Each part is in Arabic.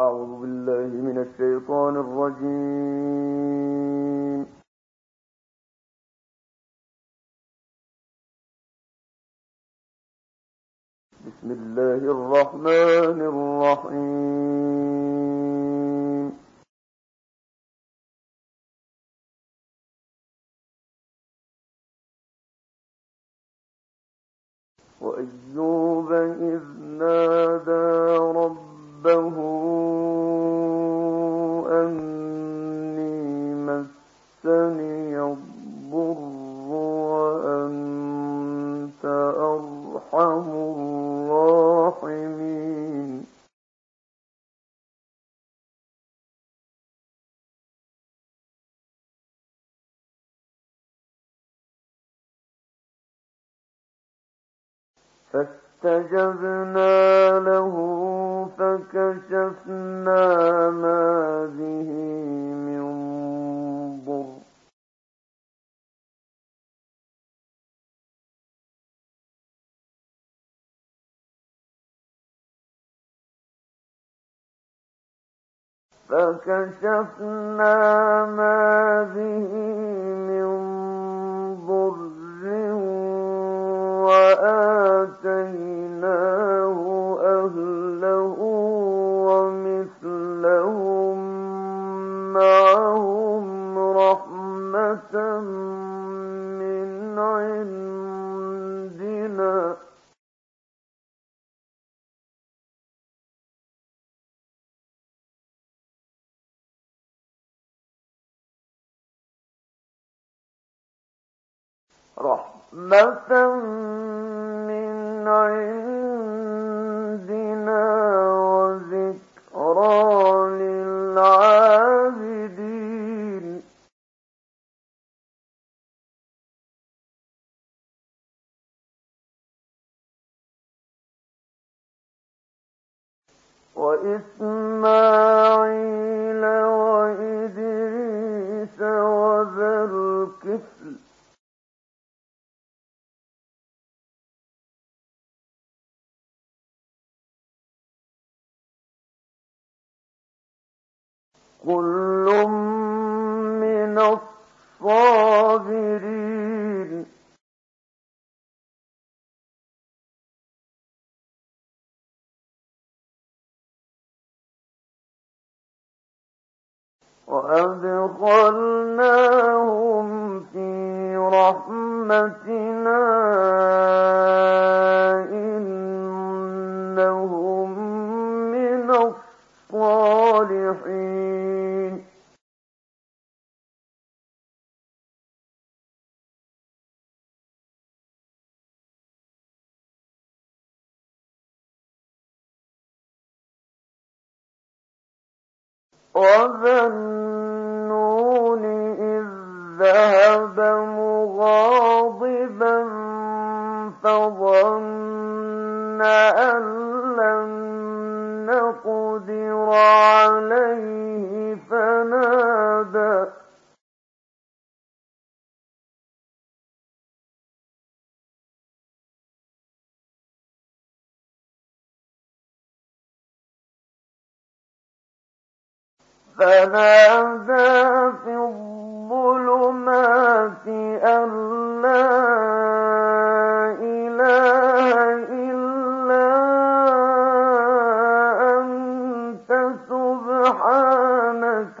أعوذ بالله من الشيطان الرجيم. بسم الله الرحمن الرحيم. وأيوب إذ نادى ربه فاستجبنا له فكشفنا ما به فكشفنا ما به من ضر. وآتيناه أهله ومثلهم معهم رحمة رحمة من عندنا وذكرى للعابدين وإسماعيل كل من الصابرين وأدخلناهم في رحمتنا وذا النون إذ ذهب مغاضبا فظن أن لن نقدر عليه فنادى فنادى في الظلمات أن لا إله إلا أنت سبحانك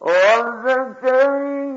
وزكريا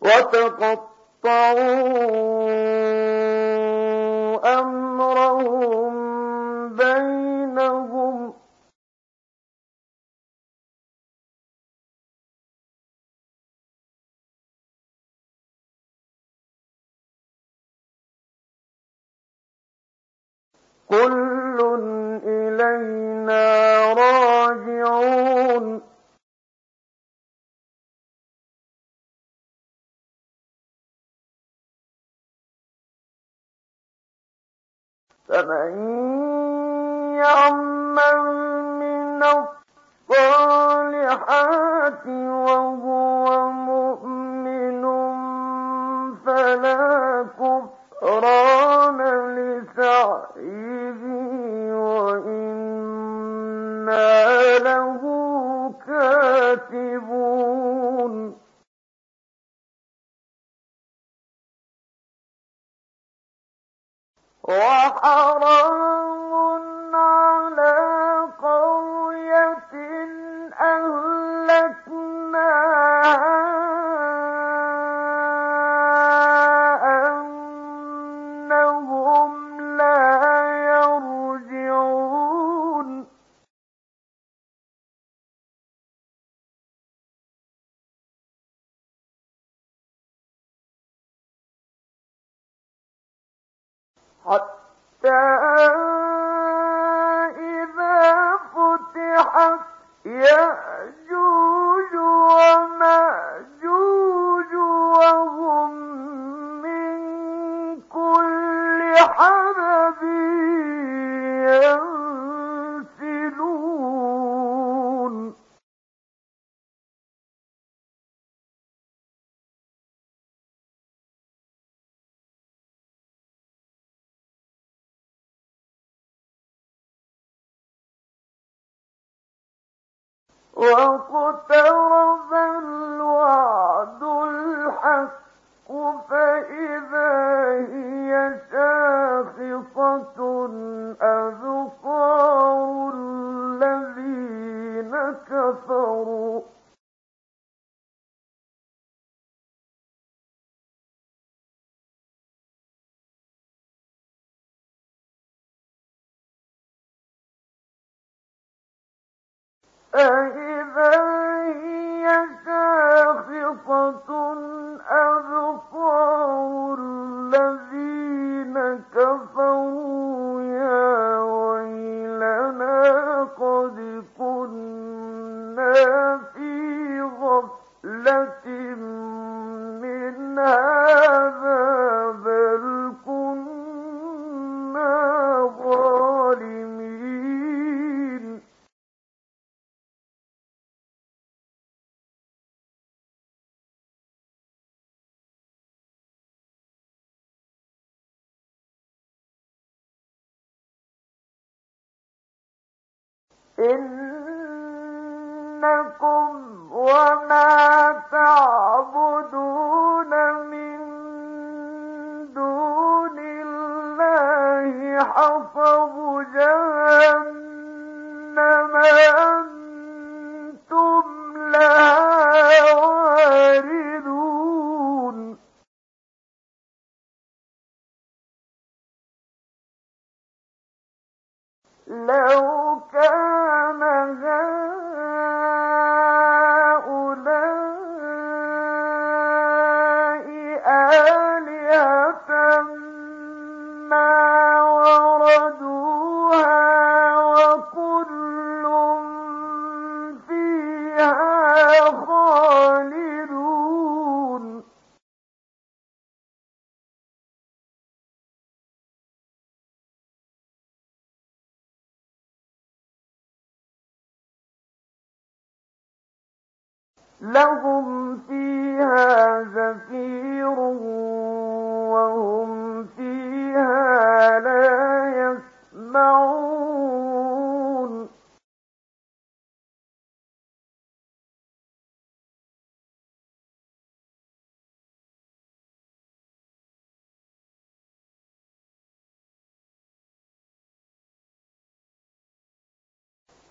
وتقطعوا أمرهم بينهم. كل فمن يعمل من الصالحات وهو مؤمن فلا كفران لسعيه وإنا له كاتبون وحرام النار girl. واقترب الوعد الحق فإذا هي شاخصة أبصار الذين كفروا. أي إن لو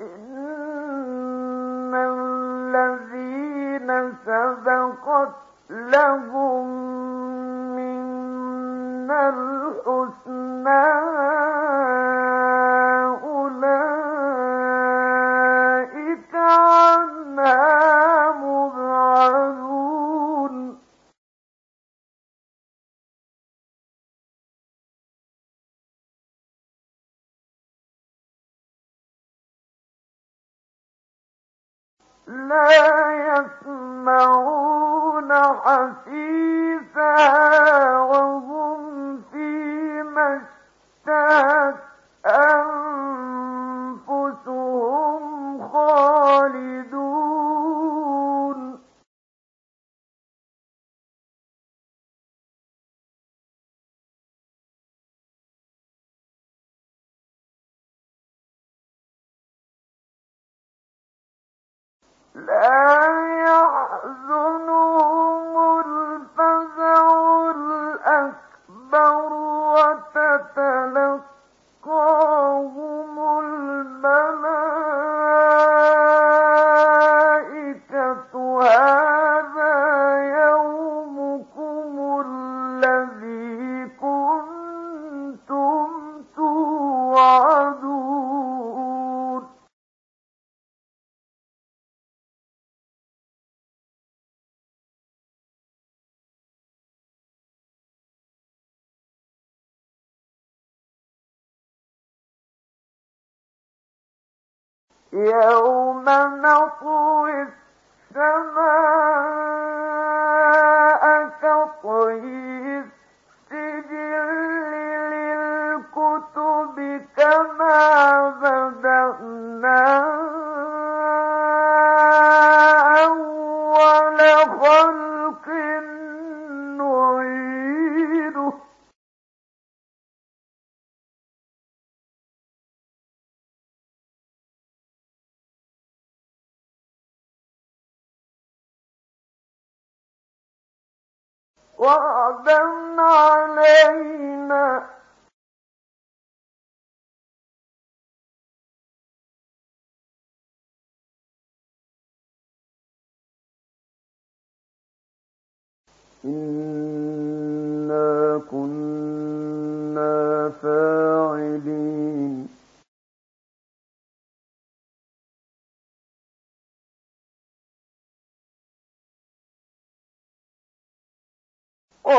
إن الذين سبقت لهم يوم نطوي السماء كطي السجل للكتب كما بدأنا وعدا علينا. إن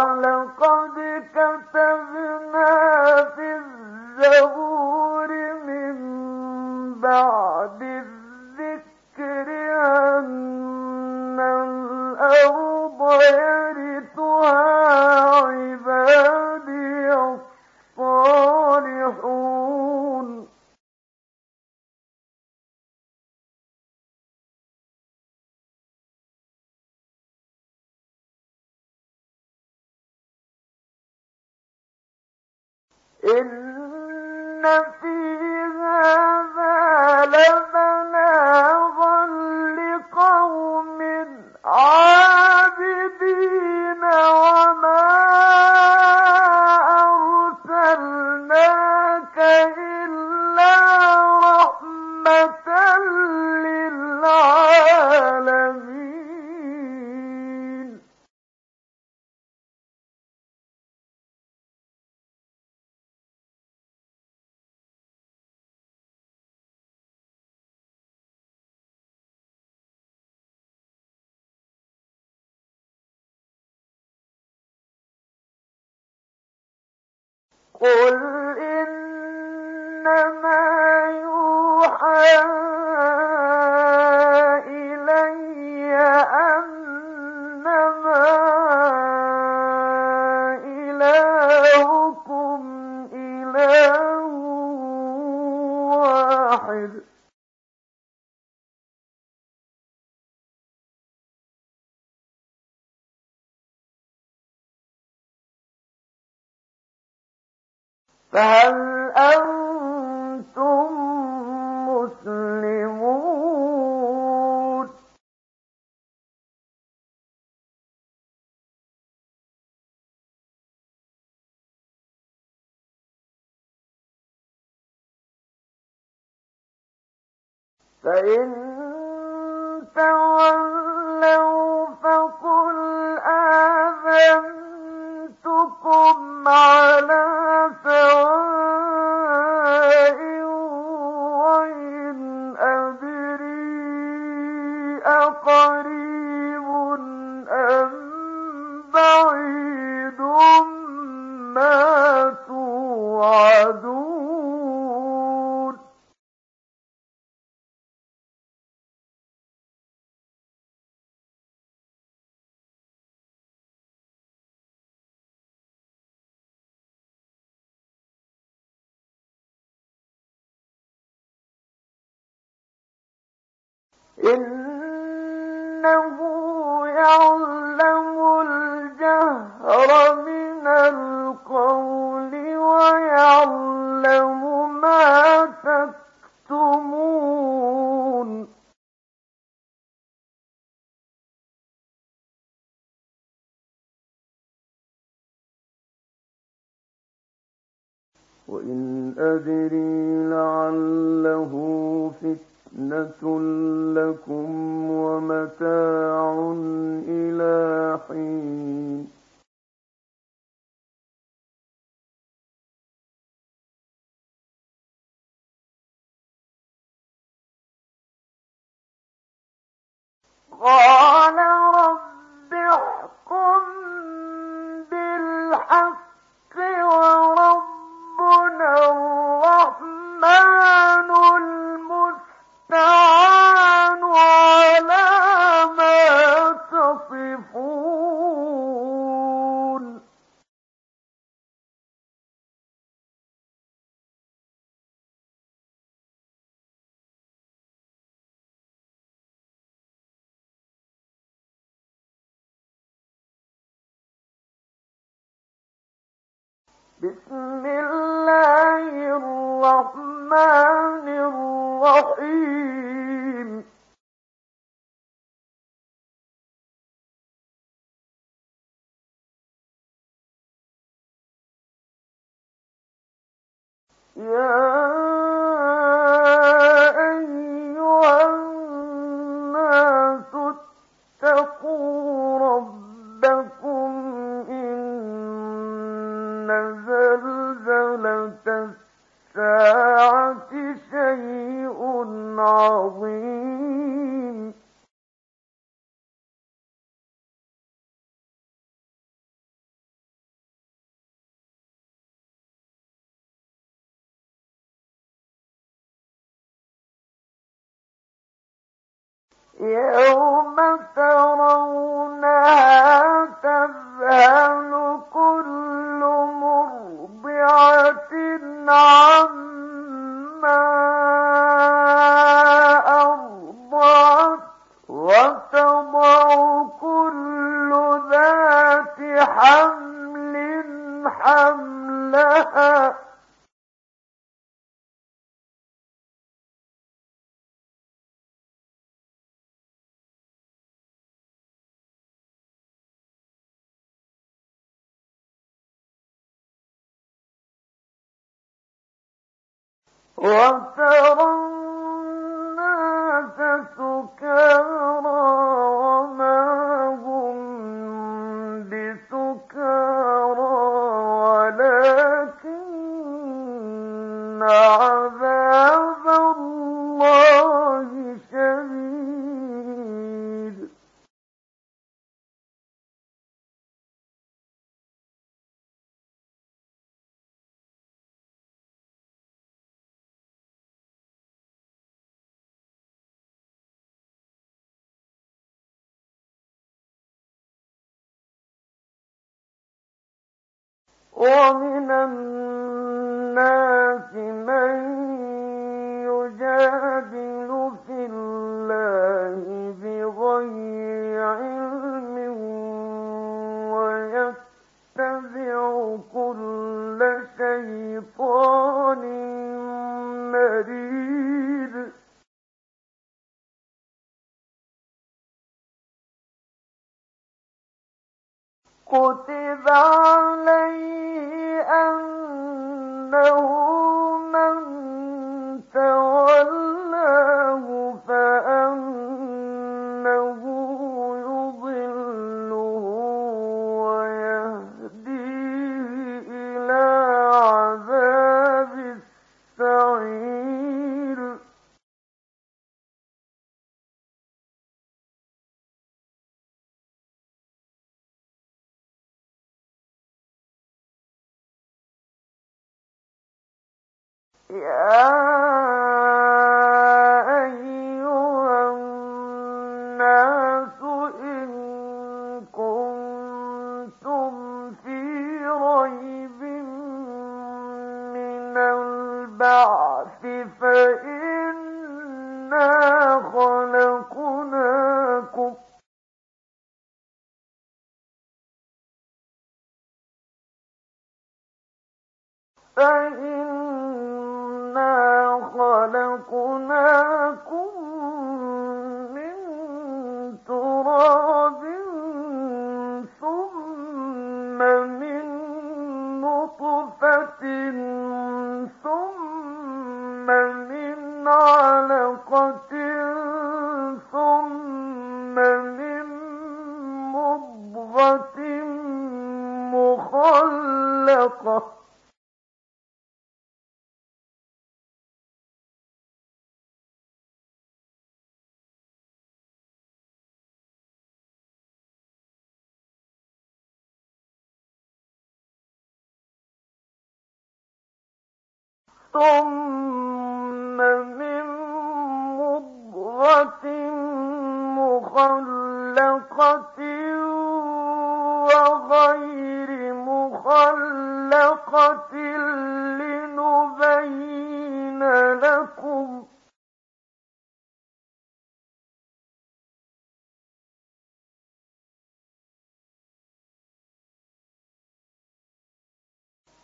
ولقد كتبنا إن في هذا لمن قل إنما يوحى فهل أنتم مسلمون؟ فإن تولوا فقل آمنتكم على حرم بسم يوم ترون وترى الناس سكارى ومن الناس من يجادل في الله علم ويتبع كل شيطان كتب عليه أنه い。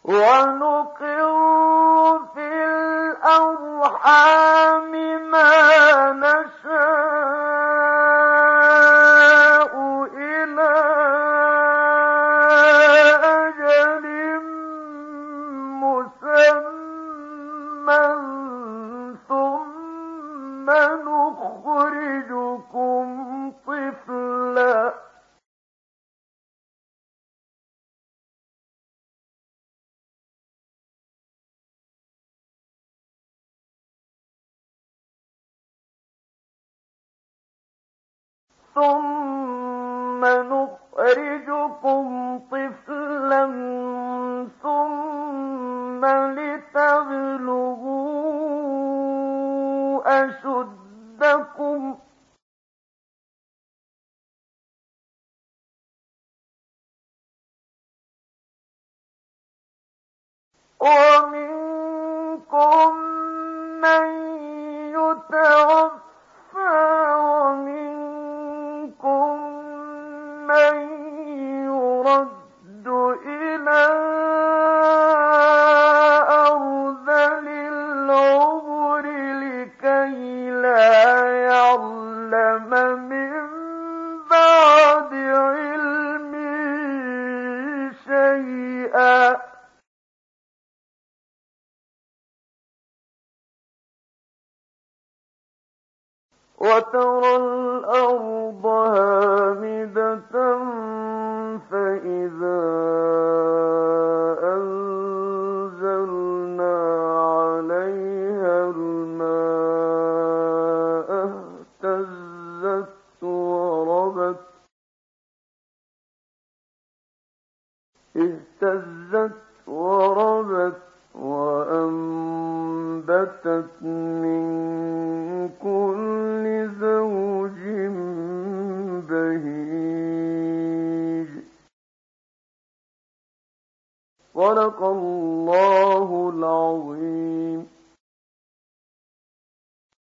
ونقر oh وترى الأرض